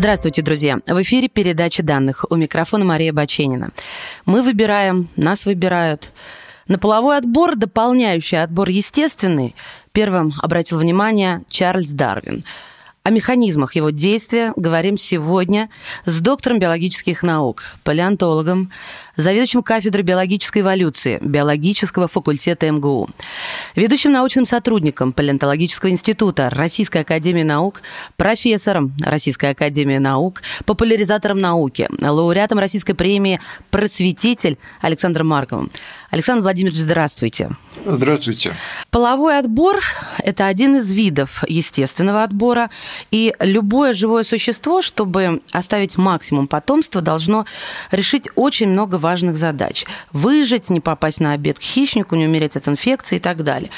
Здравствуйте, друзья. В эфире передача данных. У микрофона Мария Баченина. Мы выбираем, нас выбирают. На половой отбор, дополняющий отбор естественный, первым обратил внимание Чарльз Дарвин. О механизмах его действия говорим сегодня с доктором биологических наук, палеонтологом, заведующим кафедрой биологической эволюции биологического факультета МГУ, ведущим научным сотрудником Палеонтологического института Российской академии наук, профессором Российской академии наук, популяризатором науки, лауреатом Российской премии «Просветитель» Александром Марковым. Александр Владимирович, здравствуйте. Здравствуйте. Половой отбор – это один из видов естественного отбора, и любое живое существо, чтобы оставить максимум потомства, должно решить очень много важных задач. Выжить, не попасть на обед к хищнику, не умереть от инфекции и так далее.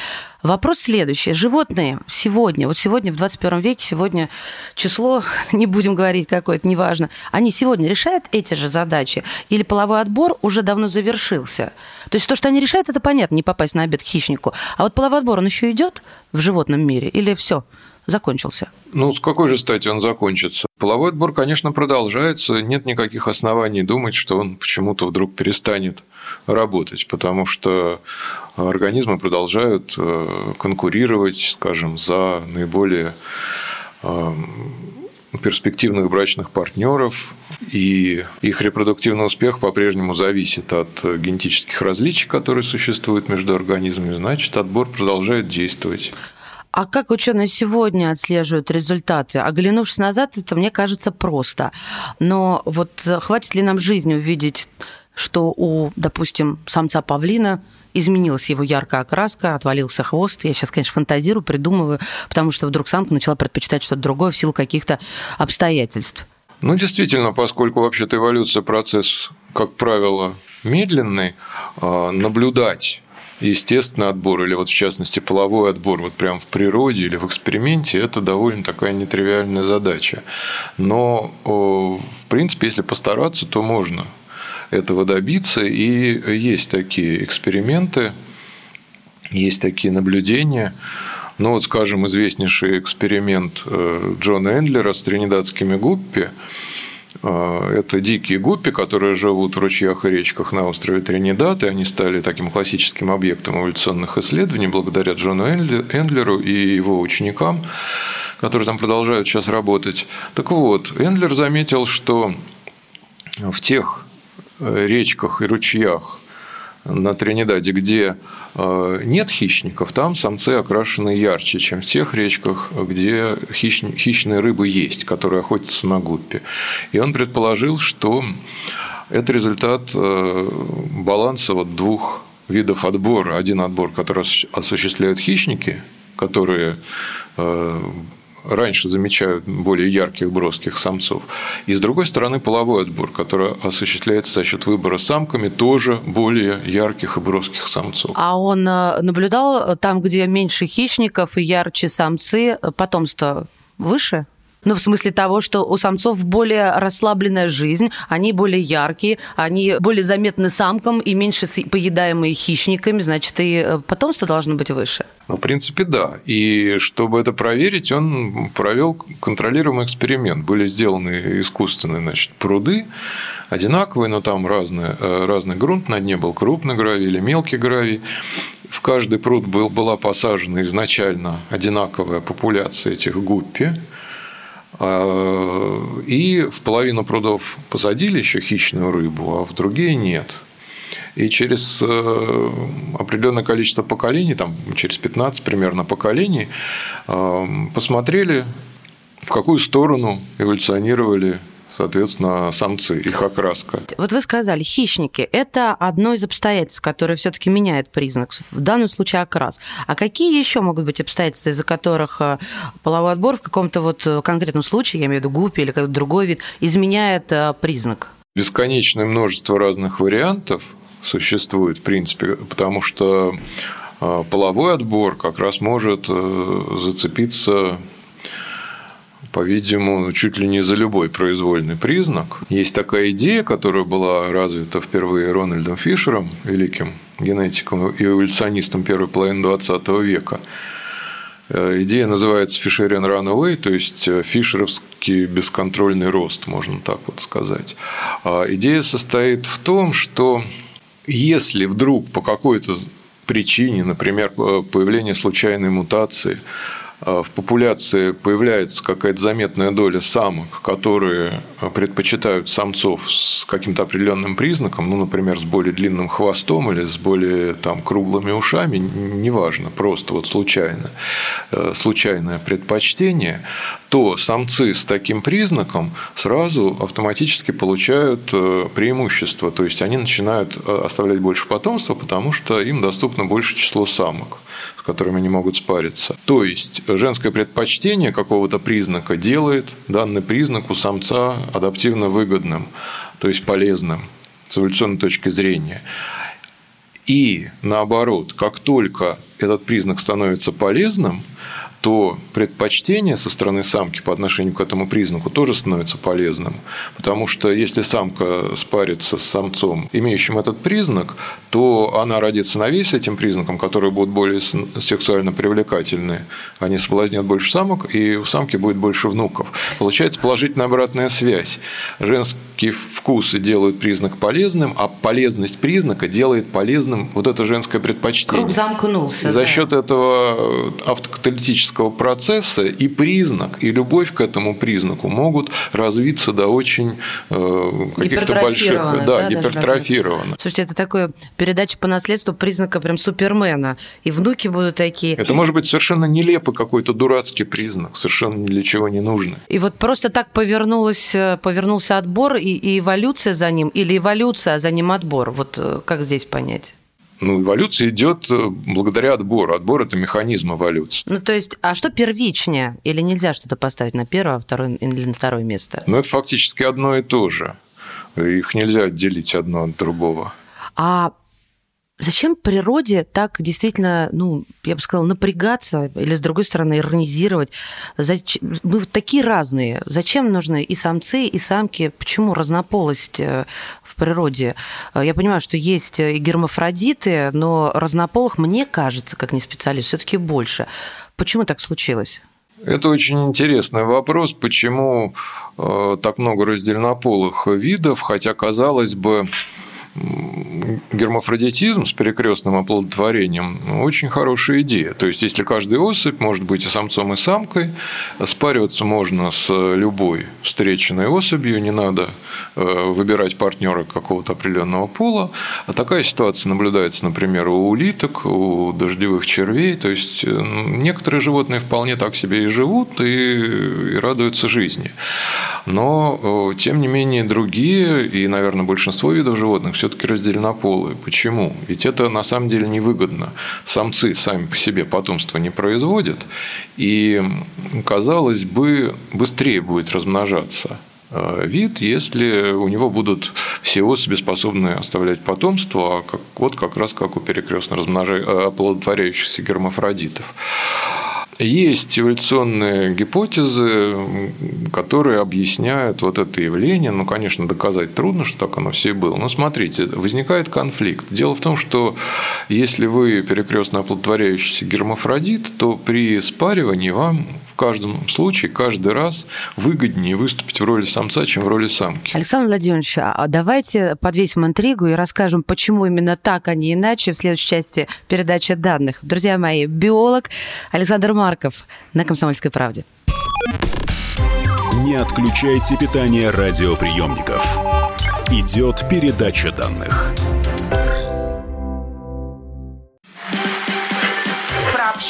Вопрос следующий. Животные сегодня, вот сегодня в 21 веке, сегодня число, не будем говорить какое-то, неважно, они сегодня решают эти же задачи? Или половой отбор уже давно завершился? То есть то, что они решают, это понятно, не попасть на обед к хищнику. А вот половой отбор, он еще идет в животном мире? Или все? Закончился? Ну, с какой же стати он закончится? Половой отбор, конечно, продолжается. Нет никаких оснований думать, что он почему-то вдруг перестанет работать, потому что организмы продолжают э, конкурировать, скажем, за наиболее э, перспективных брачных партнеров, и их репродуктивный успех по-прежнему зависит от генетических различий, которые существуют между организмами, значит, отбор продолжает действовать. А как ученые сегодня отслеживают результаты? Оглянувшись назад, это мне кажется просто. Но вот хватит ли нам жизни увидеть, что у, допустим, самца павлина изменилась его яркая окраска, отвалился хвост. Я сейчас, конечно, фантазирую, придумываю, потому что вдруг самка начала предпочитать что-то другое в силу каких-то обстоятельств. Ну, действительно, поскольку вообще-то эволюция процесс, как правило, медленный, а, наблюдать естественный отбор или вот в частности половой отбор вот прям в природе или в эксперименте это довольно такая нетривиальная задача. Но в принципе, если постараться, то можно этого добиться. И есть такие эксперименты, есть такие наблюдения. Ну вот, скажем, известнейший эксперимент э, Джона Эндлера с тринидадскими гуппи – это дикие гуппи, которые живут в ручьях и речках на острове Тринидад, и они стали таким классическим объектом эволюционных исследований благодаря Джону Эндлеру и его ученикам, которые там продолжают сейчас работать. Так вот, Эндлер заметил, что в тех э, речках и ручьях на Тринидаде, где Э, нет хищников, там самцы окрашены ярче, чем в тех речках, где хищ... хищные рыбы есть, которые охотятся на гуппе. И он предположил, что это результат э, баланса вот двух видов отбора. Один отбор, который осуществляют хищники, которые э, раньше замечают более ярких броских самцов. И с другой стороны половой отбор, который осуществляется за счет выбора самками тоже более ярких и броских самцов. А он э, наблюдал там, где меньше хищников и ярче самцы, потомство выше? Ну, в смысле того, что у самцов более расслабленная жизнь, они более яркие, они более заметны самкам и меньше поедаемые хищниками, значит, и э, потомство должно быть выше. Ну, в принципе, да. И чтобы это проверить, он провел контролируемый эксперимент. Были сделаны искусственные значит, пруды, одинаковые, но там разный, э, разный грунт, на дне был крупный гравий или мелкий гравий. В каждый пруд был, была посажена изначально одинаковая популяция этих гуппи, и в половину прудов посадили еще хищную рыбу, а в другие нет. И через э, определенное количество поколений, там, через 15 примерно поколений, э, посмотрели, в какую сторону эволюционировали соответственно, самцы, их окраска. Вот вы сказали, хищники – это одно из обстоятельств, которое все таки меняет признак, в данном случае окрас. А какие еще могут быть обстоятельства, из-за которых э, половой отбор в каком-то вот конкретном случае, я имею в виду гуппи или какой-то другой вид, изменяет э, признак? Бесконечное множество разных вариантов существует, в принципе, потому что половой отбор как раз может э, зацепиться по-видимому, чуть ли не за любой произвольный признак. Есть такая идея, которая была развита впервые Рональдом Фишером, великим генетиком и эволюционистом первой половины XX века. Э, идея называется Фишериан Runaway, то есть э, фишеровский бесконтрольный рост, можно так вот сказать. А идея состоит в том, что если вдруг по какой-то причине, например, появление случайной мутации, Э, в популяции появляется какая-то заметная доля самок, которые предпочитают самцов с каким-то определенным признаком, ну, например, с более длинным хвостом или с более там, круглыми ушами, неважно, просто вот случайно, э, случайное предпочтение, то самцы с таким признаком сразу автоматически получают э, преимущество, то есть они начинают оставлять больше потомства, потому что им доступно больше число самок которыми они могут спариться. То есть женское предпочтение какого-то признака делает данный признак у самца адаптивно выгодным, то есть полезным с эволюционной точки зрения. И наоборот, как только этот признак становится полезным, то предпочтение со стороны самки по отношению к этому признаку тоже становится полезным. Потому что если самка спарится с самцом, имеющим этот признак, то она родит сыновей с этим признаком, которые будут более сексуально привлекательны. Они соблазнят больше самок, и у самки будет больше внуков. Получается положительная обратная связь. Женские вкусы делают признак полезным, а полезность признака делает полезным вот это женское предпочтение. Круг замкнулся. И за да. счет этого автокаталитического психологического процесса и признак, и любовь к этому признаку могут развиться до очень э, каких-то больших... Да, да гипертрофированно. Слушайте, это такое передача по наследству признака прям супермена. И внуки будут такие. Это может быть совершенно нелепый какой-то дурацкий признак, совершенно ни для чего не нужный. И вот просто так повернулось, э, повернулся отбор и, и эволюция за ним, или эволюция, а за ним отбор. Вот э, как здесь понять? Ну, эволюция идет э, благодаря отбору. Отбор – это механизм эволюции. Ну, то есть, а что первичнее? Или нельзя что-то поставить на первое, а второе или на второе место? Ну, это фактически одно и то же. Их нельзя отделить одно от другого. А Зачем природе так действительно, ну, я бы сказала, напрягаться или, с другой стороны, иронизировать? Зачем? Мы такие разные. Зачем нужны и самцы, и самки? Почему разнополость э, в природе? Э, я понимаю, что есть и гермафродиты, но разнополых, мне кажется, как не специалист, все таки больше. Почему так случилось? Это очень интересный вопрос, почему э, так много раздельнополых видов, хотя, казалось бы, гермафродитизм с перекрестным оплодотворением ну, очень хорошая идея. То есть, если каждый особь может быть и самцом, и самкой, спариваться можно с любой встреченной особью, не надо э, выбирать партнера какого-то определенного пола. А такая ситуация наблюдается, например, у улиток, у дождевых червей. То есть, э, некоторые животные вполне так себе и живут, и, и радуются жизни. Но, э, тем не менее, другие, и, наверное, большинство видов животных все-таки разделенополые. Почему? Ведь это на самом деле невыгодно. Самцы сами по себе потомство не производят, и, казалось бы, быстрее будет размножаться э, вид, если у него будут все особи способны оставлять потомство, а как, вот как раз как у перекрестно э, оплодотворяющихся гермафродитов. Есть эволюционные гипотезы, которые объясняют вот это явление. Ну, конечно, доказать трудно, что так оно все и было. Но смотрите, возникает конфликт. Дело в том, что если вы перекрестно оплодотворяющийся гермафродит, то при спаривании вам каждом случае, каждый раз выгоднее выступить в роли самца, чем в роли самки. Александр Владимирович, а давайте подвесим интригу и расскажем, почему именно так, а не иначе в следующей части передачи данных. Друзья мои, биолог Александр Марков на «Комсомольской правде». Не отключайте питание радиоприемников. Идет передача данных.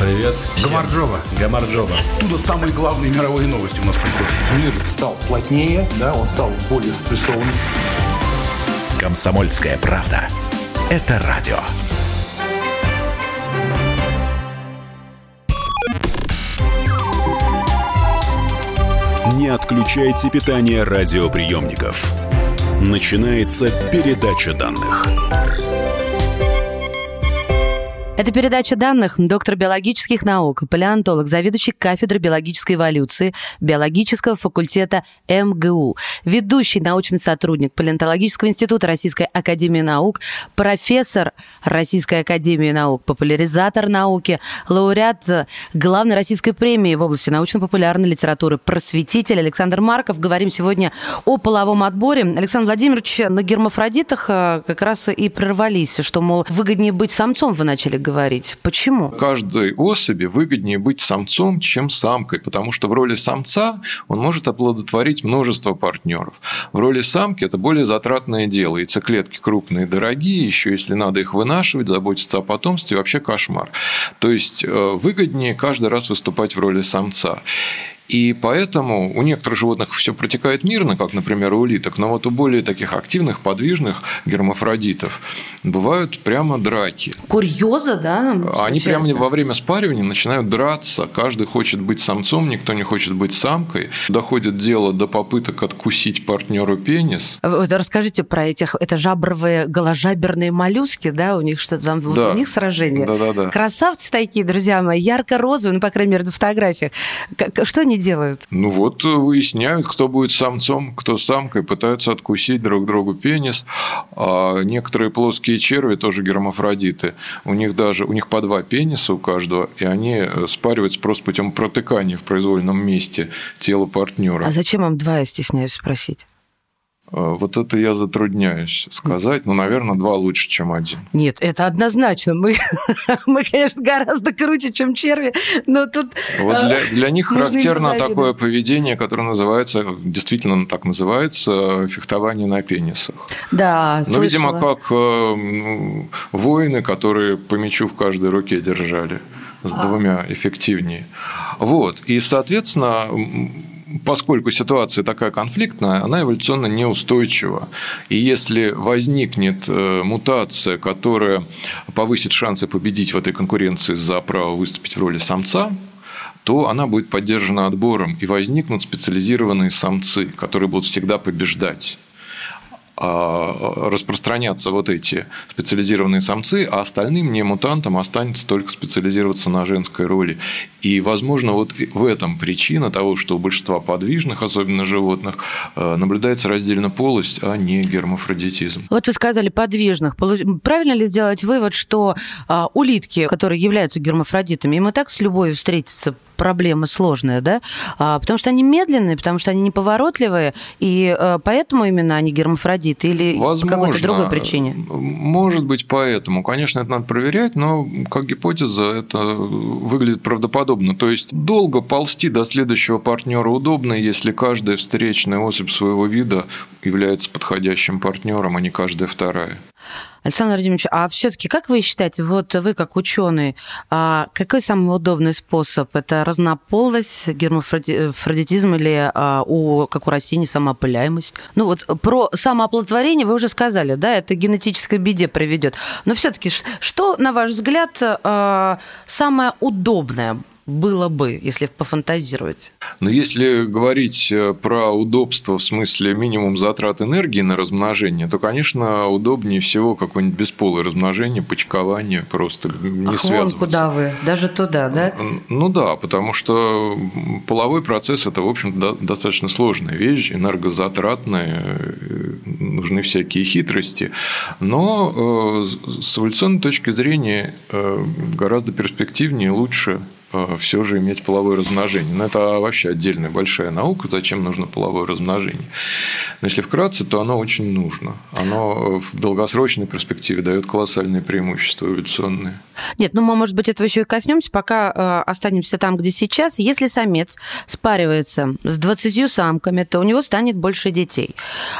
Привет. Гамарджоба. Гамарджоба. Оттуда самые главные мировые новости у нас приходят. Мир стал плотнее, да, он стал более спрессованным. Комсомольская правда. Это радио. Не отключайте питание радиоприемников. Начинается передача данных. Это передача данных доктор биологических наук, палеонтолог, заведующий кафедрой биологической эволюции биологического факультета МГУ, ведущий научный сотрудник Палеонтологического института Российской академии наук, профессор Российской академии наук, популяризатор науки, лауреат главной российской премии в области научно-популярной литературы, просветитель Александр Марков. Говорим сегодня о половом отборе. Александр Владимирович, на гермафродитах э, как раз и прервались, что, мол, выгоднее быть самцом, вы начали говорить говорить. Почему? Каждой особи выгоднее быть самцом, чем самкой, потому что в роли самца он может оплодотворить множество партнеров. В роли самки это более затратное дело. Яйцеклетки крупные, дорогие, еще если надо их вынашивать, заботиться о потомстве, вообще кошмар. То есть э, выгоднее каждый раз выступать в роли самца. И поэтому у некоторых животных все протекает мирно, как, например, у улиток, но вот у более таких активных, подвижных гермафродитов бывают прямо драки. Курьеза, да? Они прямо во время спаривания начинают драться. Каждый хочет быть самцом, никто не хочет быть самкой. Доходит дело до попыток откусить партнеру пенис. Вот расскажите про этих, это жабровые, голожаберные моллюски, да, у них что-то там, да. вот у них сражение. Да, да, да. Красавцы такие, друзья мои, ярко-розовые, ну, по крайней мере, на фотографиях. Что они делают? Ну вот выясняют, кто будет самцом, кто самкой, пытаются откусить друг другу пенис. А некоторые плоские черви тоже гермафродиты. У них даже у них по два пениса у каждого, и они э, спариваются просто путем протыкания в произвольном месте тела партнера. А зачем им два, я стесняюсь спросить? Э, вот это я затрудняюсь сказать. Ну, наверное, два лучше, чем один. Нет, это однозначно. Мы, мы конечно, гораздо круче, чем черви, но тут... Вот для, э, для них характерно такое поведение, которое называется, действительно так называется, фехтование на пенисах. Да, Ну, видимо, как э, воины, которые по мячу в каждой руке держали с а. двумя эффективнее. Вот. И, соответственно, поскольку ситуация такая конфликтная, она эволюционно неустойчива. И если возникнет э, мутация, которая повысит шансы победить в этой конкуренции за право выступить в роли самца, то она будет поддержана отбором, и возникнут специализированные самцы, которые будут всегда побеждать. А, распространяться вот эти специализированные самцы, а остальным не мутантам останется только специализироваться на женской роли. И, возможно, вот в этом причина того, что у большинства подвижных, особенно животных, э, наблюдается раздельно полость, а не гермафродитизм. Вот вы сказали подвижных. Правильно ли сделать вывод, что а, улитки, которые являются гермафродитами, им и так с любовью встретиться проблема сложная, да? А, потому что они медленные, потому что они неповоротливые, и а, поэтому именно они гермафродиты или Возможно, по какой-то другой причине? Может быть, поэтому. Конечно, это надо проверять, но как гипотеза это выглядит правдоподобно. То есть долго ползти до следующего партнера удобно, если каждая встречная особь своего вида является подходящим партнером, а не каждая вторая. Александр Владимирович, а все-таки как вы считаете, вот вы как ученый, а какой самый удобный способ? Это разнополость, гермафродитизм или а, у, как у растений самоопыляемость? Ну вот про самооплодотворение вы уже сказали, да, это генетической беде приведет. Но все-таки что, на ваш взгляд, а, самое удобное было бы, если пофантазировать? Но если говорить э, про удобство в смысле минимум затрат энергии на размножение, то, конечно, удобнее всего какое-нибудь бесполое размножение, почкование, просто не Ах, связываться. Вон куда вы, даже туда, да? Ну да, потому что половой процесс – это, в общем-то, достаточно сложная вещь, энергозатратная, э, нужны всякие хитрости. Но э, с эволюционной точки зрения гораздо перспективнее, лучше все же иметь половое размножение. Но это вообще отдельная большая наука, зачем нужно половое размножение. Но если вкратце, то оно очень нужно. Оно в долгосрочной перспективе дает колоссальные преимущества эволюционные. Нет, ну мы, может быть, этого еще и коснемся, пока э, останемся там, где сейчас. Если самец спаривается с 20 самками, то у него станет больше детей.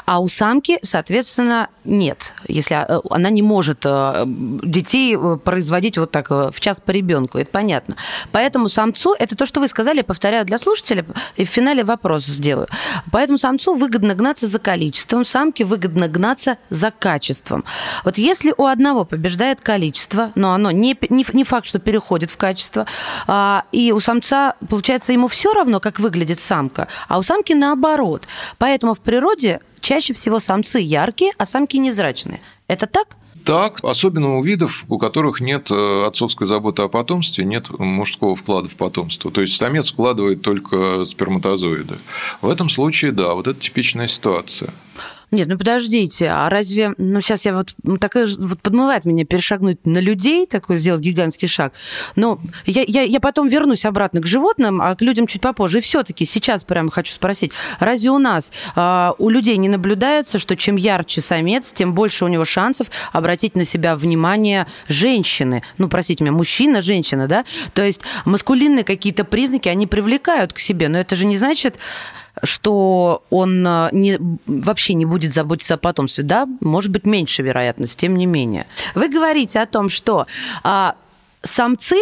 А у самки, соответственно, нет. Если э, она не может э, детей э, производить вот так в час по ребенку, это понятно. Поэтому самцу, это то, что вы сказали, повторяю для слушателя, и в финале вопрос сделаю. Поэтому самцу выгодно гнаться за количеством, самке выгодно гнаться за качеством. Вот если у одного побеждает количество, но оно не, не, не факт, что переходит в качество, а, и у самца, получается, ему все равно, как выглядит самка, а у самки наоборот. Поэтому в природе чаще всего самцы яркие, а самки невзрачные. Это так? Так, особенно у видов, у которых нет э, отцовской заботы о потомстве, нет мужского вклада в потомство. То есть самец вкладывает только сперматозоиды. В этом случае, да, вот это типичная ситуация. Нет, ну подождите, а разве... Ну сейчас я вот... Ну, такая вот подмывает меня перешагнуть на людей, такой сделать гигантский шаг. Но я, я, я потом вернусь обратно к животным, а к людям чуть попозже. И все таки сейчас прямо хочу спросить, разве у нас, а, у людей не наблюдается, что чем ярче самец, тем больше у него шансов обратить на себя внимание женщины? Ну, простите меня, мужчина, женщина, да? То есть маскулинные какие-то признаки, они привлекают к себе, но это же не значит что он э, не, вообще не будет заботиться о потомстве. Да, может быть, меньше вероятность, тем не менее. Вы говорите о том, что а, самцы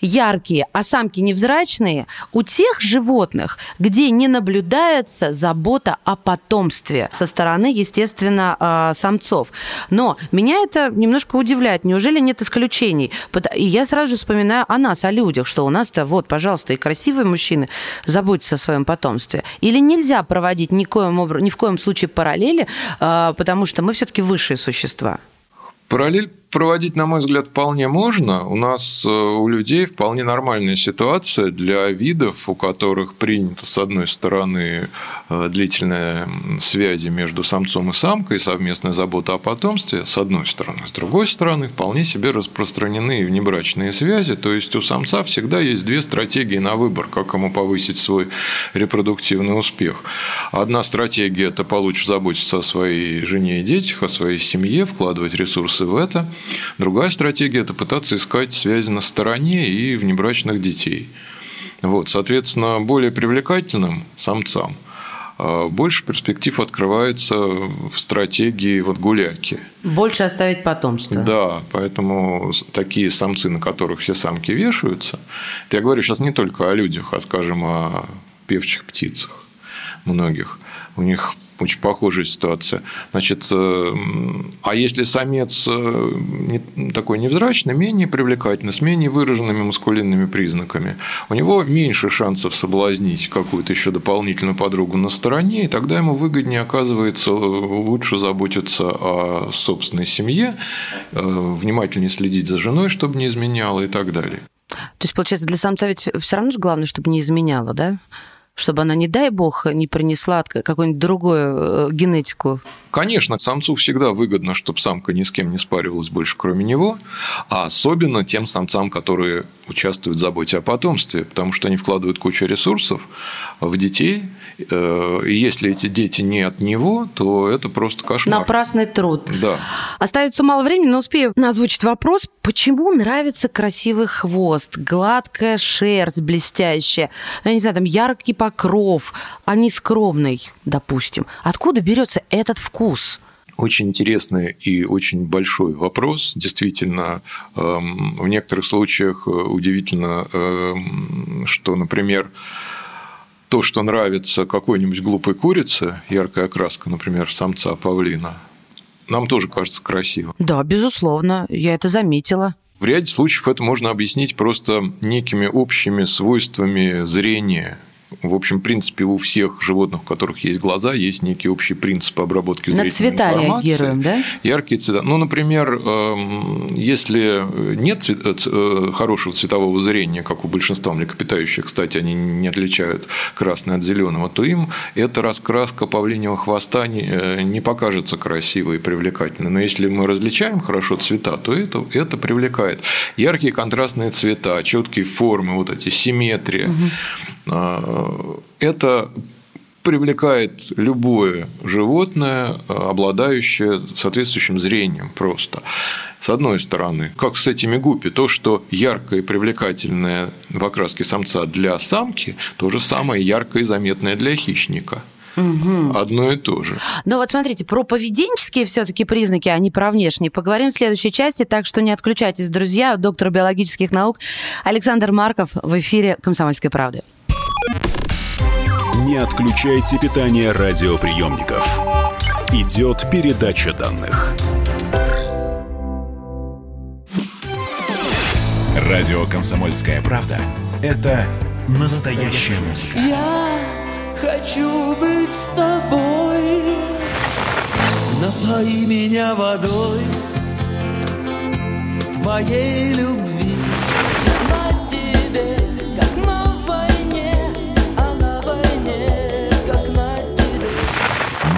яркие, а самки невзрачные, у тех животных, где не наблюдается забота о потомстве со стороны, естественно, а, самцов. Но меня это немножко удивляет. Неужели нет исключений? И я сразу же вспоминаю о нас, о людях, что у нас-то вот, пожалуйста, и красивые мужчины заботятся о своем потомстве. Или нельзя проводить ни, коем, ни в коем случае параллели, а, потому что мы все-таки высшие существа? Параллель проводить, на мой взгляд, вполне можно. У нас э, у людей вполне нормальная ситуация для видов, у которых принято, с одной стороны, э, длительная связи между самцом и самкой, совместная забота о потомстве, с одной стороны. С другой стороны, вполне себе распространены и внебрачные связи. То есть у самца всегда есть две стратегии на выбор, как ему повысить свой репродуктивный успех. Одна стратегия – это получше заботиться о своей жене и детях, о своей семье, вкладывать ресурсы в это – Другая стратегия – это пытаться искать связи на стороне и внебрачных детей. Вот, соответственно, более привлекательным самцам а, больше перспектив открывается в стратегии вот гуляки. Больше оставить потомство. Да, поэтому такие самцы, на которых все самки вешаются, это я говорю сейчас не только о людях, а, скажем, о певчих птицах многих. У них очень похожая ситуация. Значит, э, а если самец э, такой невзрачный, менее привлекательный, с менее выраженными маскулинными признаками, у него меньше шансов соблазнить какую-то еще дополнительную подругу на стороне, и тогда ему выгоднее оказывается лучше заботиться о собственной семье, э, внимательнее следить за женой, чтобы не изменяла и так далее. То есть, получается, для самца ведь все равно же главное, чтобы не изменяла, да? Чтобы она, не дай бог, не принесла какую-нибудь другую э, генетику? Конечно, самцу всегда выгодно, чтобы самка ни с кем не спаривалась больше, кроме него, а особенно тем самцам, которые участвуют в заботе о потомстве, потому что они вкладывают кучу ресурсов в детей, если эти дети не от него, то это просто кошмар. Напрасный труд. Да. Остается мало времени, но успею озвучить вопрос. Почему нравится красивый хвост, гладкая шерсть блестящая, я не знаю, там яркий покров, а не скромный, допустим? Откуда берется этот вкус? Очень интересный и очень большой вопрос. Действительно, эм, в некоторых случаях э, удивительно, эм, что, например, то, что нравится какой-нибудь глупой курице, яркая окраска, например, самца павлина, нам тоже кажется красивым. Да, безусловно, я это заметила. В ряде случаев это можно объяснить просто некими общими свойствами зрения в общем, в принципе, у всех животных, у которых есть глаза, есть некий общий принцип обработки На зрительной цвета информации. реагируем, да? Яркие цвета. Ну, например, эм, если нет э, э, хорошего цветового зрения, как у большинства млекопитающих, кстати, они не отличают красный от зеленого, то им эта раскраска павлиньего хвоста не, э, не покажется красивой и привлекательной. Но если мы различаем хорошо цвета, то это, это привлекает. Яркие контрастные цвета, четкие формы, вот эти симметрия. А, Это привлекает любое животное, обладающее соответствующим зрением просто. С одной стороны, как с этими гуппи, то, что яркое и привлекательное в окраске самца для самки, то же самое яркое и заметное для хищника. Одно и то же. Но вот смотрите, про поведенческие все-таки признаки, а не про внешние, поговорим в следующей части, так что не отключайтесь, друзья. Доктор биологических наук Александр Марков в эфире «Комсомольской правды». Не отключайте питание радиоприемников. Идет передача данных. Радио «Комсомольская правда» — это настоящая музыка. Я хочу быть с тобой. Напои меня водой твоей любви.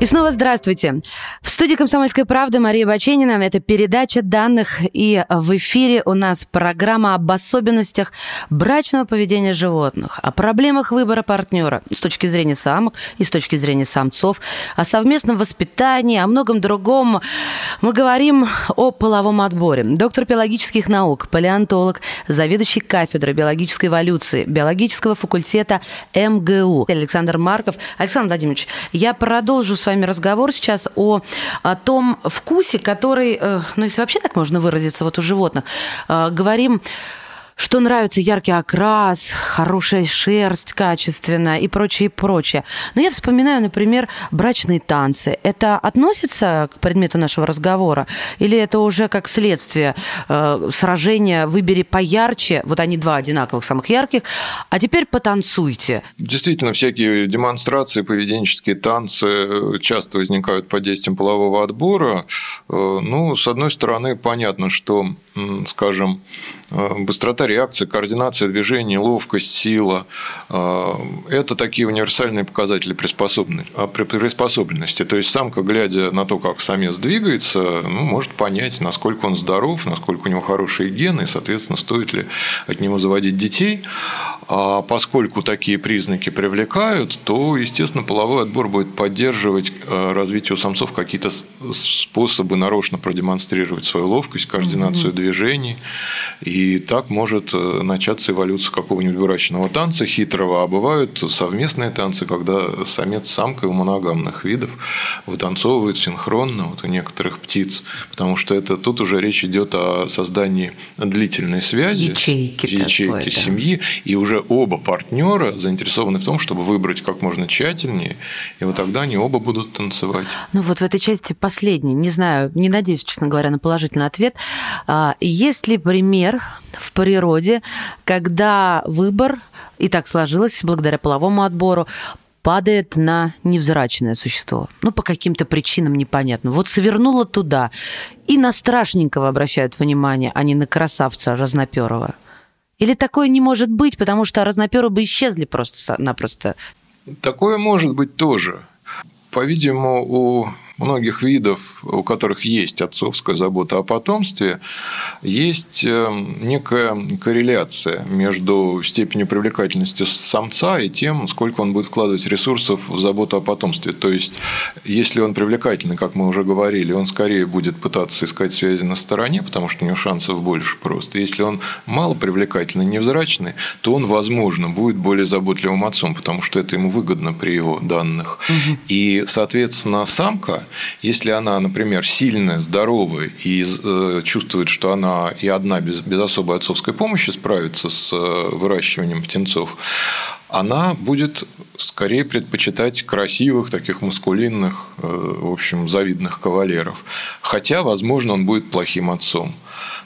И снова здравствуйте. В студии «Комсомольской правды» Мария Баченина. Это передача данных. И в эфире у нас программа об особенностях брачного поведения животных, о проблемах выбора партнера с точки зрения самок и с точки зрения самцов, о совместном воспитании, о многом другом. Мы говорим о половом отборе. Доктор биологических наук, палеонтолог, заведующий кафедрой биологической эволюции биологического факультета МГУ Александр Марков. Александр Владимирович, я продолжу с вами разговор сейчас о, о том вкусе, который, э, ну если вообще так можно выразиться, вот у животных, э, говорим что нравится яркий окрас, хорошая шерсть качественная и прочее, и прочее. Но я вспоминаю, например, брачные танцы. Это относится к предмету нашего разговора? Или это уже как следствие э, сражения «выбери поярче», вот они два одинаковых, самых ярких, а теперь потанцуйте. Действительно, всякие демонстрации, поведенческие танцы э, часто возникают под действием полового отбора. Э, Ну, с одной стороны, понятно, что, скажем, быстрота реакции, координация движений, ловкость, сила э, – это такие универсальные показатели приспособленности. а, при- приспособленности. То есть самка, глядя на то, как самец двигается, ну, может понять, насколько он здоров, насколько у него хорошие гены, и, соответственно, стоит ли от него заводить детей. А поскольку такие признаки привлекают, то, естественно, половой отбор будет поддерживать э, развитие у самцов какие-то способы нарочно продемонстрировать свою ловкость, координацию движений. И так может э, начаться эволюция какого-нибудь выращенного танца хитрого. А бывают совместные танцы, когда самец с самкой у моногамных видов вытанцовывают синхронно вот у некоторых птиц. Потому что это тут уже речь идет о создании длительной связи, Ячейки ячейки такой, да. семьи, и уже оба партнера заинтересованы в том, чтобы выбрать как можно тщательнее, и вот тогда они оба будут танцевать. Ну вот в этой части последней, не знаю, не надеюсь, честно говоря, на положительный ответ. А, Есть ли пример в природе, когда выбор, и так сложилось благодаря половому отбору, падает на невзрачное существо. Ну, по каким-то причинам непонятно. Вот свернуло туда. И на страшненького обращают внимание, а не на красавца разноперого. Или такое не может быть, потому что разноперы бы исчезли просто-напросто. Такое может быть тоже. По-видимому, у многих видов, у которых есть отцовская забота о потомстве, есть э, некая корреляция между степенью привлекательности самца и тем, сколько он будет вкладывать ресурсов в заботу о потомстве. То есть, если он привлекательный, как мы уже говорили, он скорее будет пытаться искать связи на стороне, потому что у него шансов больше просто. Если он мало привлекательный, невзрачный, то он, возможно, будет более заботливым отцом, потому что это ему выгодно при его данных. Угу. И, соответственно, самка, если она, например, сильная, здоровая и э, чувствует, что она и одна без, без особой отцовской помощи справится с э, выращиванием птенцов, она будет скорее предпочитать красивых, таких мускулинных, э, в общем, завидных кавалеров. Хотя, возможно, он будет плохим отцом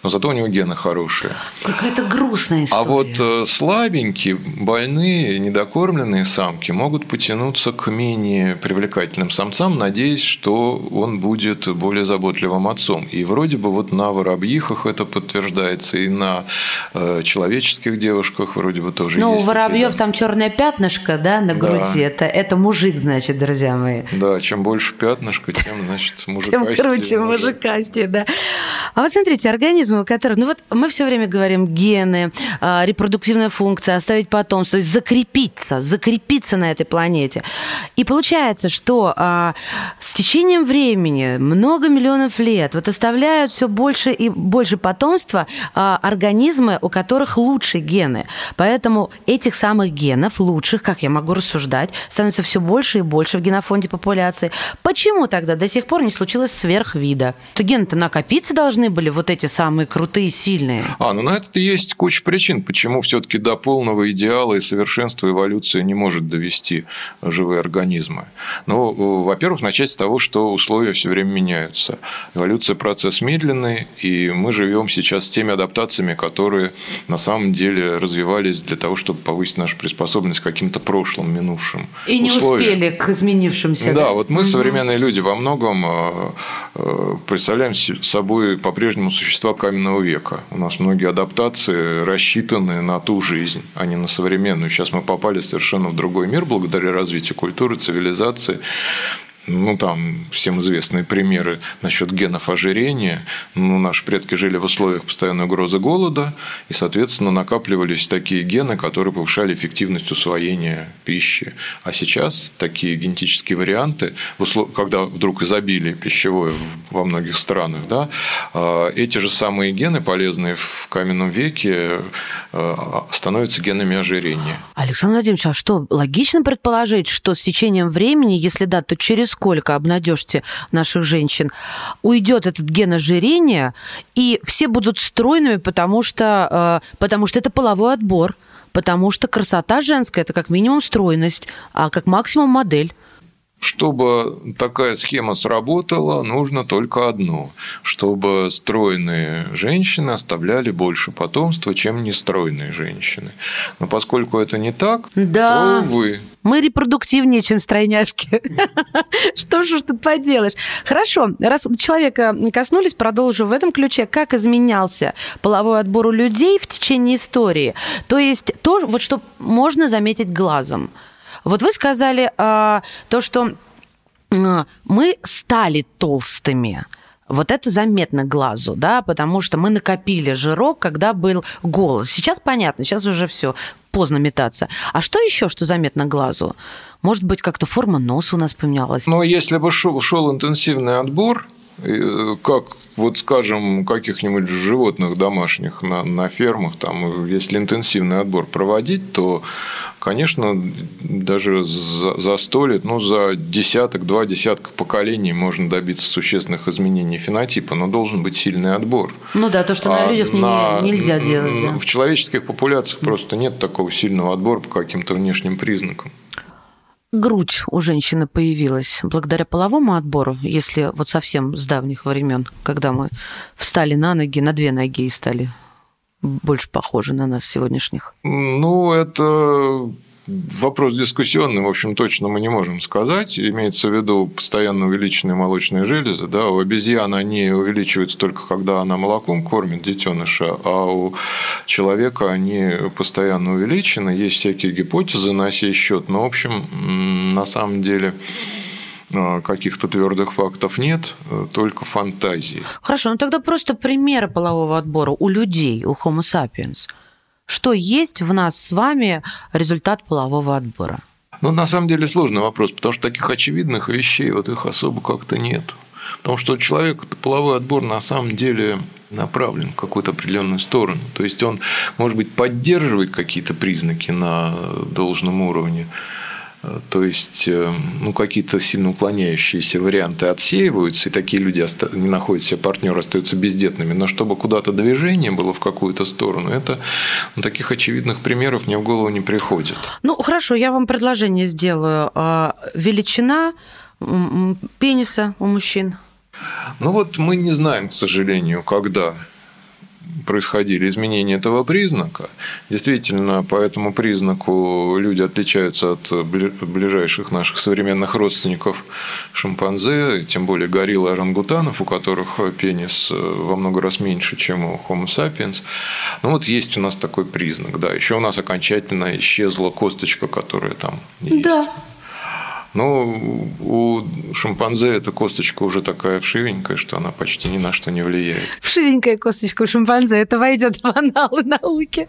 но зато у него гены хорошие. Какая-то грустная история. А вот э, слабенькие, больные, недокормленные самки могут потянуться к менее привлекательным самцам, надеясь, что он будет более заботливым отцом. И вроде бы вот на воробьихах это подтверждается, и на э, человеческих девушках вроде бы тоже Ну, есть. у воробьев такие, там черное пятнышко, да, на груди. Да. Это, это мужик, значит, друзья мои. Да, чем больше пятнышко, тем, значит, мужика. Тем круче мужикастее, да. А вот смотрите, организм организмы, которые... Ну вот мы все время говорим гены, а, репродуктивная функция, оставить потомство, то есть закрепиться, закрепиться на этой планете. И получается, что а, с течением времени, много миллионов лет, вот оставляют все больше и больше потомства а, организмы, у которых лучшие гены. Поэтому этих самых генов, лучших, как я могу рассуждать, становится все больше и больше в генофонде популяции. Почему тогда до сих пор не случилось сверхвида? Гены-то накопиться должны были, вот эти самые самые крутые, сильные. А, ну на это есть куча причин, почему все-таки до полного идеала и совершенства эволюция не может довести живые организмы. Ну, во-первых, начать с того, что условия все время меняются. Эволюция процесс медленный, и мы живем сейчас с теми адаптациями, которые на самом деле развивались для того, чтобы повысить нашу приспособленность к каким-то прошлым, минувшим. И не условиям. успели к изменившимся. Да, да? вот мы, угу. современные люди, во многом э, э, представляем собой по-прежнему существа каменного века. У нас многие адаптации рассчитаны на ту жизнь, а не на современную. Сейчас мы попали совершенно в другой мир благодаря развитию культуры, цивилизации ну, там всем известные примеры насчет генов ожирения. Ну, наши предки жили в условиях постоянной угрозы голода, и, соответственно, накапливались такие гены, которые повышали эффективность усвоения пищи. А сейчас такие генетические варианты, когда вдруг изобилие пищевое во многих странах, да, а, эти же самые гены, полезные в каменном веке, а, становятся генами ожирения. Александр Владимирович, а что, логично предположить, что с течением времени, если да, то через сколько обнадежьте наших женщин, уйдет этот ген ожирения, и все будут стройными, потому что, э, потому что это половой отбор, потому что красота женская – это как минимум стройность, а как максимум модель. Чтобы такая схема сработала, нужно только одно. Чтобы стройные женщины оставляли больше потомства, чем нестройные женщины. Но поскольку это не так, да. то, увы. Мы репродуктивнее, чем стройняшки. Что же тут поделаешь? Хорошо, раз человека коснулись, продолжу в этом ключе. Как изменялся половой отбор у людей в течение истории? То есть то, вот что можно заметить глазом. Вот вы сказали а, то, что а, мы стали толстыми. Вот это заметно глазу, да, потому что мы накопили жирок, когда был голод. Сейчас понятно, сейчас уже все поздно метаться. А что еще, что заметно глазу? Может быть, как-то форма носа у нас поменялась? Но если бы шел, интенсивный отбор, э, как вот, скажем, каких-нибудь животных домашних на, на фермах, там, если интенсивный отбор проводить, то, конечно, даже за, за 100 лет, ну, за десяток, два десятка поколений можно добиться существенных изменений фенотипа, но должен быть сильный отбор. Ну да, то, что а на людях на, нельзя делать. Да. В человеческих популяциях просто нет такого сильного отбора по каким-то внешним признакам грудь у женщины появилась благодаря половому отбору, если вот совсем с давних времен, когда мы встали на ноги, на две ноги и стали больше похожи на нас сегодняшних? Ну, это Вопрос дискуссионный, в общем, точно мы не можем сказать. Имеется в виду постоянно увеличенные молочные железы. Да? У обезьян они увеличиваются только когда она молоком кормит детеныша, а у человека они постоянно увеличены. Есть всякие гипотезы на сей счет, но, в общем, на самом деле э, каких-то твердых фактов нет, только фантазии. Хорошо, ну тогда просто примеры полового отбора у людей, у Homo sapiens. Что есть в нас с вами результат полового отбора? Ну, на самом деле сложный вопрос, потому что таких очевидных вещей вот их особо как-то нет. Потому что человек, половой отбор на самом деле направлен в какую-то определенную сторону. То есть он, может быть, поддерживает какие-то признаки на должном уровне, то есть, э, ну, какие-то сильно уклоняющиеся варианты отсеиваются, и такие люди не находят себе партнера, остаются бездетными. Но чтобы куда-то движение было в какую-то сторону, это ну, таких очевидных примеров мне в голову не приходит. Ну, хорошо, я вам предложение сделаю. А, величина пениса у мужчин? Ну вот мы не знаем, к сожалению, когда происходили изменения этого признака. Действительно, по этому признаку люди отличаются от ближайших наших современных родственников шимпанзе, тем более горилла и орангутанов, у которых пенис э, во много раз меньше, чем у Homo sapiens. Ну вот есть у нас такой признак, да. Еще у нас окончательно исчезла косточка, которая там есть. Да. Ну, у шимпанзе эта косточка уже такая вшивенькая, что она почти ни на что не влияет. Вшивенькая косточка у шимпанзе, это войдет в аналы науки.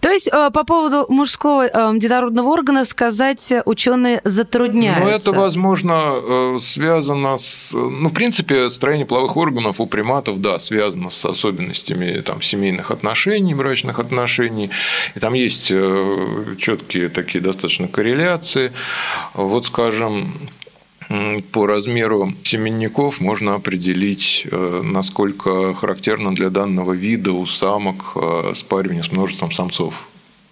То есть э, по поводу мужского э, детородного органа сказать ученые затрудняются. Ну, это, возможно, э, связано с... Ну, в принципе, строение половых органов у приматов, да, связано с особенностями там, семейных отношений, брачных отношений. И там есть четкие такие достаточно корреляции. Вот, скажем, по размеру семенников можно определить, э, насколько характерно для данного вида у самок э, спаривание с множеством самцов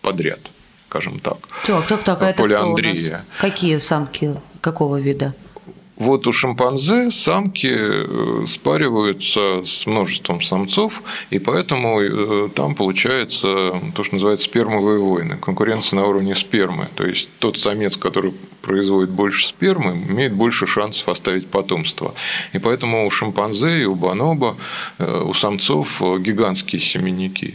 подряд, скажем так. Так, так, так, а это Полиандрия. Какие самки какого вида? Вот у шимпанзе самки э, спариваются с множеством самцов, и поэтому э, там получается то, что называется спермовые войны, конкуренция на уровне спермы. То есть тот самец, который производит больше спермы, имеет больше шансов оставить потомство. И поэтому у шимпанзе и у бонобо, э, у самцов гигантские семенники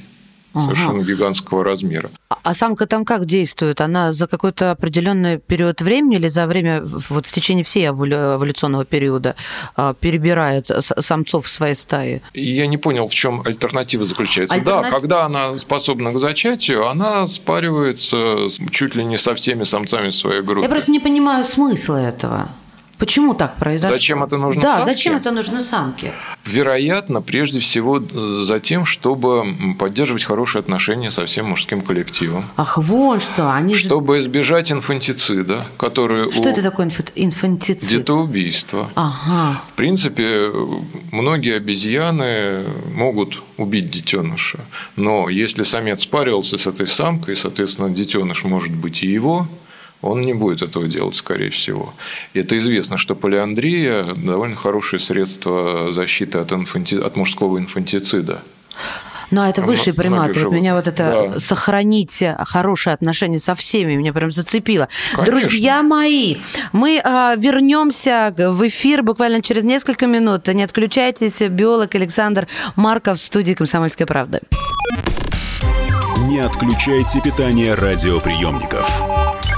совершенно ага. гигантского размера. А, а самка там как действует? Она за какой-то определенный период времени или за время, вот в течение всей эволюционного периода а, перебирает самцов в своей стае? Я не понял, в чем альтернатива заключается. Альтернатив... Да, когда она способна к зачатию, она спаривается чуть ли не со всеми самцами своей группы. Я просто не понимаю смысла этого. Почему так произошло? Зачем это нужно да, самке? зачем это нужно самке? Вероятно, прежде всего э, за тем, чтобы поддерживать хорошие отношения со всем мужским коллективом. Ах, вон что! Они чтобы избежать инфантицида, который Что у... это такое инфантицид? Детоубийство. Ага. В принципе, многие обезьяны могут убить детеныша, но если самец спаривался с этой самкой, соответственно, детеныш может быть и его, он не будет этого делать, скорее всего. И это известно, что полиандрия – довольно хорошее средство защиты от, инфанти... от мужского инфантицида. Ну, а это высшие приматы. Вот меня вот это да. сохранить хорошие отношения со всеми меня прям зацепило. Конечно. Друзья мои, мы э, вернемся в эфир буквально через несколько минут. Не отключайтесь. Биолог Александр Марков в студии «Комсомольская правда». Не отключайте питание радиоприемников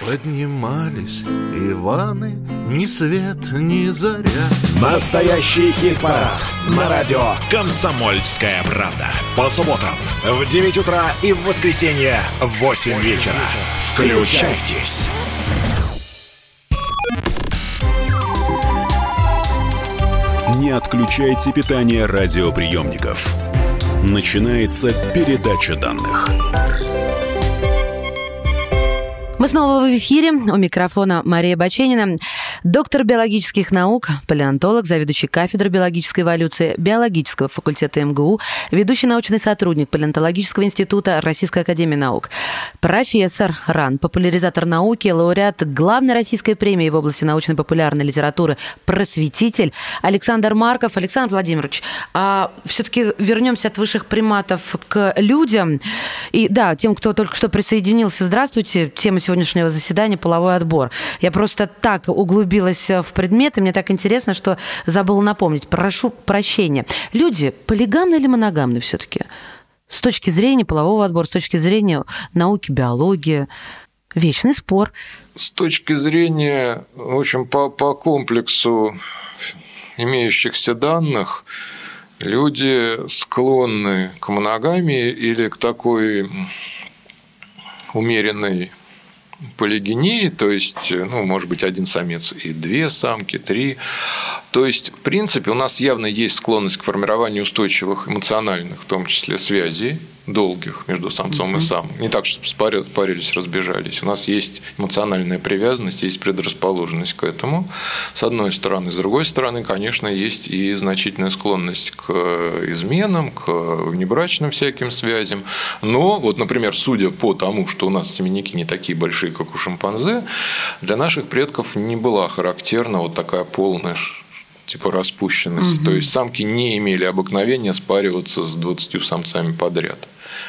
Поднимались Иваны, ни свет, ни заря. Настоящий хит-парад на радио «Комсомольская правда». По субботам в 9 утра и в воскресенье в 8 вечера. Включайтесь. Не отключайте питание радиоприемников. Начинается передача данных. Мы снова в эфире. У микрофона Мария Баченина. Доктор биологических наук, палеонтолог, заведующий кафедрой биологической эволюции биологического факультета МГУ, ведущий научный сотрудник палеонтологического института Российской академии наук, профессор РАН, популяризатор науки, лауреат главной российской премии в области научно-популярной литературы «Просветитель» Александр Марков. Александр Владимирович, а все-таки вернемся от высших приматов к людям. И да, тем, кто только что присоединился, здравствуйте. Тема сегодняшнего заседания – половой отбор. Я просто так углубилась в предмет, и мне так интересно, что забыла напомнить. Прошу прощения. Люди полигамны или моногамны все-таки? С точки зрения полового отбора, с точки зрения науки, биологии. Вечный спор. С точки зрения, в общем, по, по комплексу имеющихся данных, люди склонны к моногамии или к такой умеренной полигении, то есть, ну, может быть, один самец и две самки, три. То есть, в принципе, у нас явно есть склонность к формированию устойчивых эмоциональных, в том числе, связей долгих между самцом и самом. Не так, чтобы спарились, парились, разбежались. У нас есть эмоциональная привязанность, есть предрасположенность к этому, с одной стороны. С другой стороны, конечно, есть и значительная склонность к изменам, к внебрачным всяким связям. Но, вот, например, судя по тому, что у нас семенники не такие большие, как у шимпанзе, для наших предков не была характерна вот такая полная типа распущенность. Угу. То есть самки не имели обыкновения спариваться с 20 самцами подряд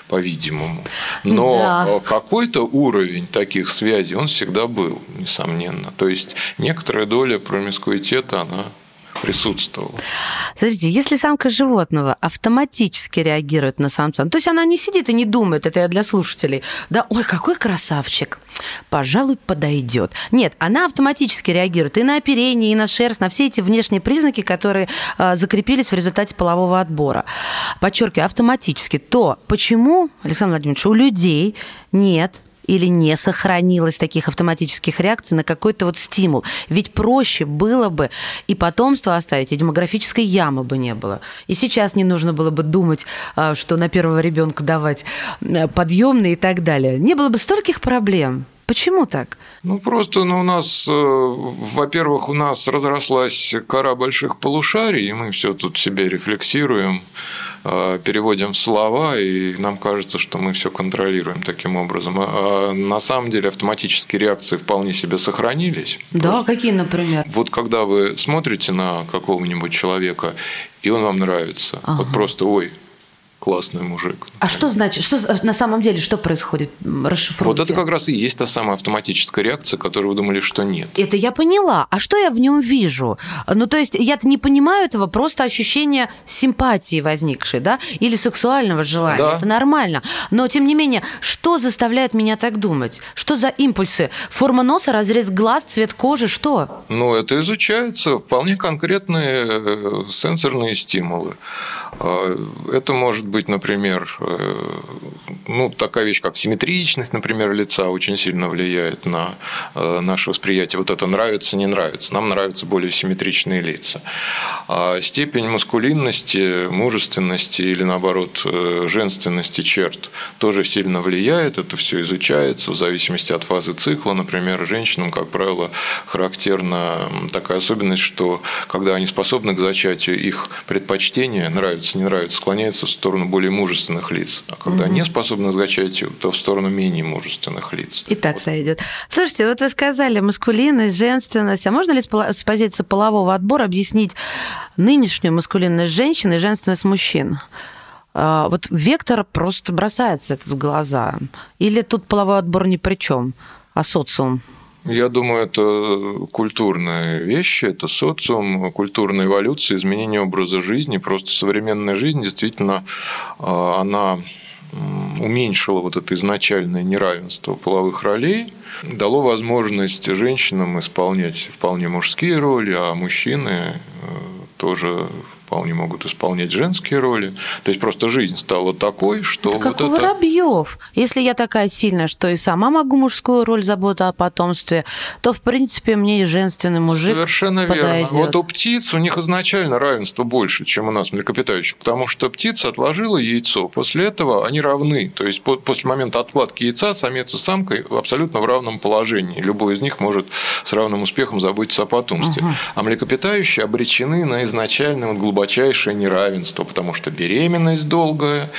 по-видимому. Но да. какой-то уровень таких связей он всегда был, несомненно. То есть некоторая доля промискуитета, она присутствовала. Смотрите, если самка животного автоматически реагирует на самца, то есть она не сидит и не думает, это я для слушателей, да, ой, какой красавчик, пожалуй, подойдет. Нет, она автоматически реагирует и на оперение, и на шерсть, на все эти внешние признаки, которые э, закрепились в результате полового отбора. Подчеркиваю, автоматически. То почему, Александр Владимирович, у людей нет или не сохранилось таких автоматических реакций на какой-то вот стимул. Ведь проще было бы и потомство оставить, и демографической ямы бы не было. И сейчас не нужно было бы думать, а, что на первого ребенка давать подъемные и так далее. Не было бы стольких проблем. Почему так? Ну, просто ну, у нас, э, во-первых, у нас разрослась кора больших полушарий, и мы все тут себе рефлексируем Э, переводим слова, и нам кажется, что мы все контролируем таким образом. А на самом деле автоматические реакции вполне себе сохранились. Да, Просто. какие, например? Вот когда вы смотрите на какого-нибудь человека, и он вам нравится, ага. вот просто, ой, классный мужик. А что значит, что на самом деле, что происходит? Расшифруйте. Вот это как раз и есть та самая автоматическая реакция, которую вы думали, что нет. Это я поняла. А что я в нем вижу? Ну, то есть я-то не понимаю этого, просто ощущение симпатии возникшей, да, или сексуального желания. Да. Это нормально. Но, тем не менее, что заставляет меня так думать? Что за импульсы? Форма носа, разрез глаз, цвет кожи, что? Ну, это изучается. Вполне конкретные э, сенсорные стимулы. А, это может быть, например, э, ну, такая вещь, как симметричность, например, лица очень сильно влияет на э, наше восприятие. Вот это нравится, не нравится. Нам нравятся более симметричные лица. А степень маскулинности, мужественности или, наоборот, э, женственности черт тоже сильно влияет. Это все изучается в зависимости от фазы цикла. Например, женщинам, как правило, характерна такая особенность, что когда они способны к зачатию, их предпочтения нравятся, не нравятся, склоняются в сторону более мужественных лиц. А когда угу. не способны к зачатию, то в сторону менее мужественных лиц. И так вот. сойдет. Слушайте, вот вы сказали маскулинность, женственность. А можно ли с позиции полового отбора объяснить нынешнюю маскулинность женщин и женственность мужчин? А, вот вектор просто бросается этот в глаза. Или тут половой отбор ни при чем, а социум? Я думаю, это культурные вещи, это социум, культурная эволюция, изменение образа жизни. Просто современная жизнь действительно, а, она уменьшила вот это изначальное неравенство половых ролей, дало возможность женщинам исполнять вполне мужские роли, а мужчины э, тоже вполне могут исполнять женские роли. То есть просто жизнь стала такой, что Это вот как это... воробьев. Если я такая сильная, что и сама могу мужскую роль заботы о потомстве, то, в принципе, мне и женственный мужик Совершенно подойдет. верно. Вот у птиц у них изначально равенство больше, чем у нас млекопитающих, потому что птица отложила яйцо. После этого они равны. То есть по- после момента откладки яйца самец и самка абсолютно в равном положении. Любой из них может с равным успехом заботиться о потомстве. Ага. А млекопитающие обречены на изначальное вот глубочайшее неравенство, потому что беременность долгая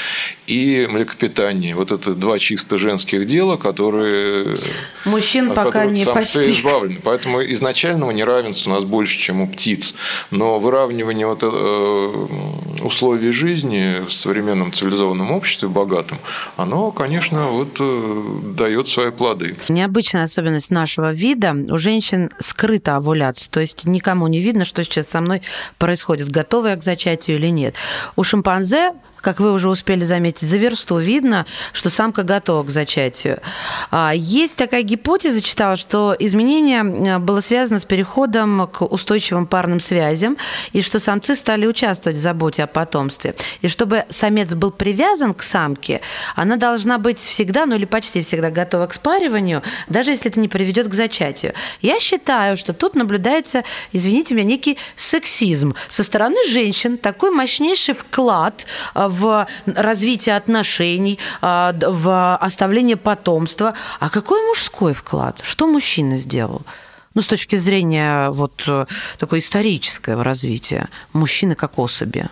и млекопитание. Вот это два чисто женских дела, которые Мужчин пока не постиг. избавлены. Поэтому изначального неравенства у нас больше, чем у птиц. Но выравнивание вот, э, условий жизни в современном цивилизованном обществе, богатом, оно, конечно, вот, э, дает свои плоды. Необычная особенность нашего вида. У женщин скрыта овуляция, то есть никому не видно, что сейчас со мной происходит, готова я к зачатию или нет. У шимпанзе, как вы уже успели заметить, за версту видно, что самка готова к зачатию. А, Есть такая гипотеза, читала, что изменение было связано с переходом к устойчивым парным связям, и что самцы стали участвовать в заботе о потомстве. И чтобы самец был привязан к самке, она должна быть всегда, ну или почти всегда готова к спариванию, даже если это не приведет к зачатию. Я считаю, что тут наблюдается, извините меня, некий сексизм со стороны женщин, такой мощнейший вклад а, в развитие отношений, а, в оставление потомства. А какой мужской вклад? Что мужчина сделал? Ну, с точки зрения вот э, такой исторического развития мужчины как особи.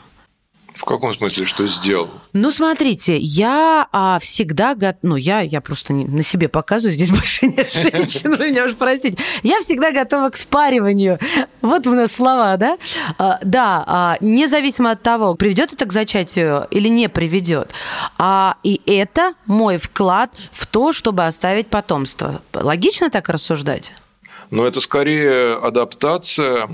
В каком смысле, что сделал? Ну, смотрите, я а, всегда... го- Ну, я, я просто не- на себе показываю, здесь больше нет женщин, вы меня уж простите. Я всегда готова к спариванию. Вот у нас слова, да? А, да, а, независимо от того, приведет это к зачатию или не приведет. А, и это мой вклад в то, чтобы оставить потомство. Логично так рассуждать? Но это скорее адаптация,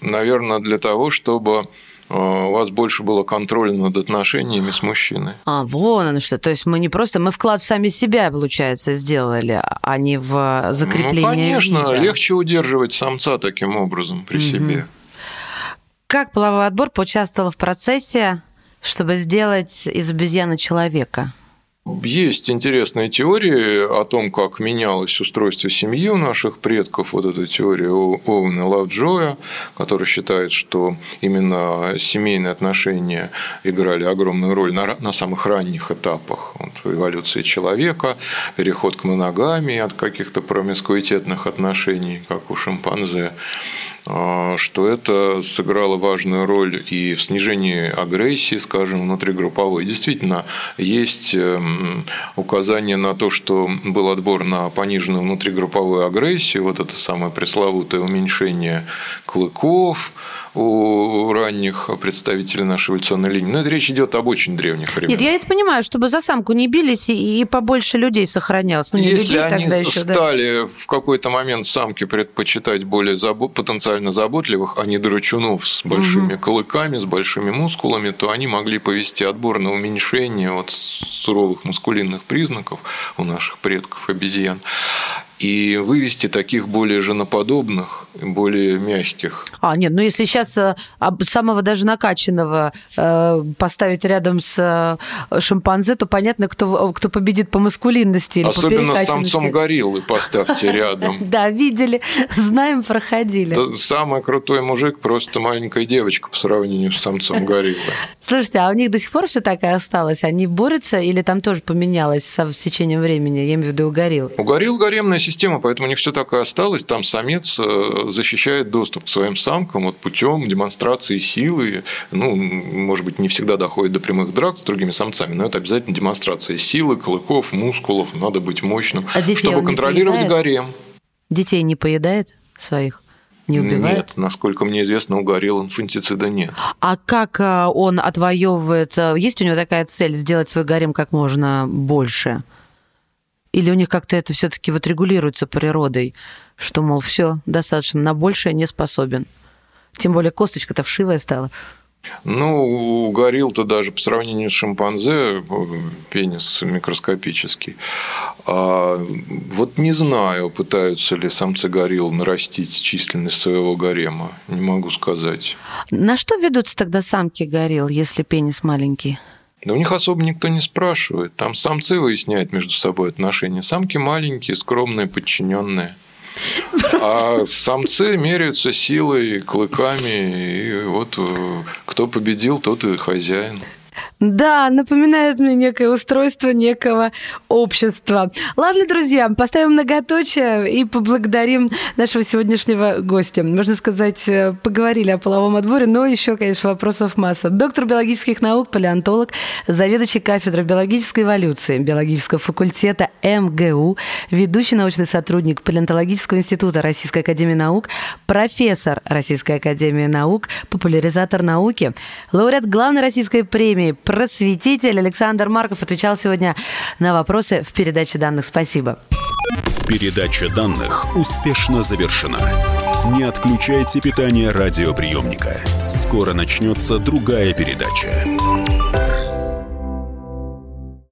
наверное, для того, чтобы у вас больше было контроля над отношениями с мужчиной. А, вон оно что. То есть мы не просто... Мы вклад в сами себя, получается, сделали, а не в закрепление ну, конечно, вида. легче удерживать самца таким образом при Мгм. себе. Как половой отбор поучаствовал в процессе, чтобы сделать из обезьяны человека? Есть интересные теории о том, как менялось устройство семьи у наших предков. Вот эта теория Оуэна Лавджоя, который считает, что именно семейные отношения играли огромную роль на, на самых ранних этапах вот, эволюции человека, переход к моногамии от каких-то промискуитетных отношений, как у шимпанзе что это сыграло важную роль и в снижении агрессии, скажем, внутригрупповой. Действительно, есть эм, указание на то, что был отбор на пониженную внутригрупповую агрессию, вот это самое пресловутое уменьшение клыков у ранних представителей нашей эволюционной линии. Но это речь идет об очень древних временах. Нет, я это понимаю, чтобы за самку не бились и, побольше людей сохранялось. Ну, не Если людей они тогда еще, да. стали в какой-то момент самки предпочитать более забо- потенциально заботливых, а не драчунов с большими Мгм. клыками, с большими мускулами, то они могли повести отбор на уменьшение вот суровых мускулинных признаков у наших предков обезьян и вывести таких более женоподобных, более мягких. А, нет, ну если сейчас э, самого даже накачанного э, поставить рядом с э, шимпанзе, то понятно, кто, кто победит по маскулинности или по Особенно с перекачанности. самцом гориллы поставьте рядом. Да, видели, знаем, проходили. Самый крутой мужик просто маленькая девочка по сравнению с самцом гориллы. Слушайте, а у них до сих пор все так и осталось? Они борются или там тоже поменялось со с течением времени? Я имею в виду у горилл. У горилл гаремная система, поэтому не все так и осталось. Там самец э, защищает доступ к своим самкам вот путем демонстрации силы. Ну, может быть, не всегда доходит до прямых драк с другими самцами, но это обязательно демонстрация силы, клыков, мускулов. Надо быть мощным, А чтобы контролировать гарем. Детей не поедает своих? Не убивает? Нет, насколько мне известно, у горилл инфантицида нет. А как э, он отвоевывает? э, Есть у него такая цель сделать свой гарем как можно больше? Или у них как-то это все-таки вот регулируется природой, что, мол, все, достаточно, на большее не способен. Тем более косточка-то вшивая стала. Ну, у горилл-то даже по сравнению с шимпанзе э, пенис микроскопический. А вот не знаю, пытаются ли самцы горилл нарастить численность своего гарема. Не могу сказать. На что ведутся тогда самки горилл, если пенис маленький? Да у них особо никто не спрашивает. Там самцы выясняют между собой отношения. Самки маленькие, скромные, подчиненные. А самцы меряются силой, клыками, и вот э, кто победил, тот и хозяин. Да, напоминает мне некое устройство некого общества. Ладно, друзья, поставим многоточие и поблагодарим нашего сегодняшнего гостя. Можно сказать, э, поговорили о половом отборе, но еще, конечно, вопросов масса. Доктор биологических наук, палеонтолог, заведующий кафедрой биологической эволюции биологического факультета МГУ, ведущий научный сотрудник Палеонтологического института Российской академии наук, профессор Российской академии наук, популяризатор науки, лауреат главной российской премии просветитель Александр Марков отвечал сегодня на вопросы в передаче данных. Спасибо. Передача данных успешно завершена. Не отключайте питание радиоприемника. Скоро начнется другая передача.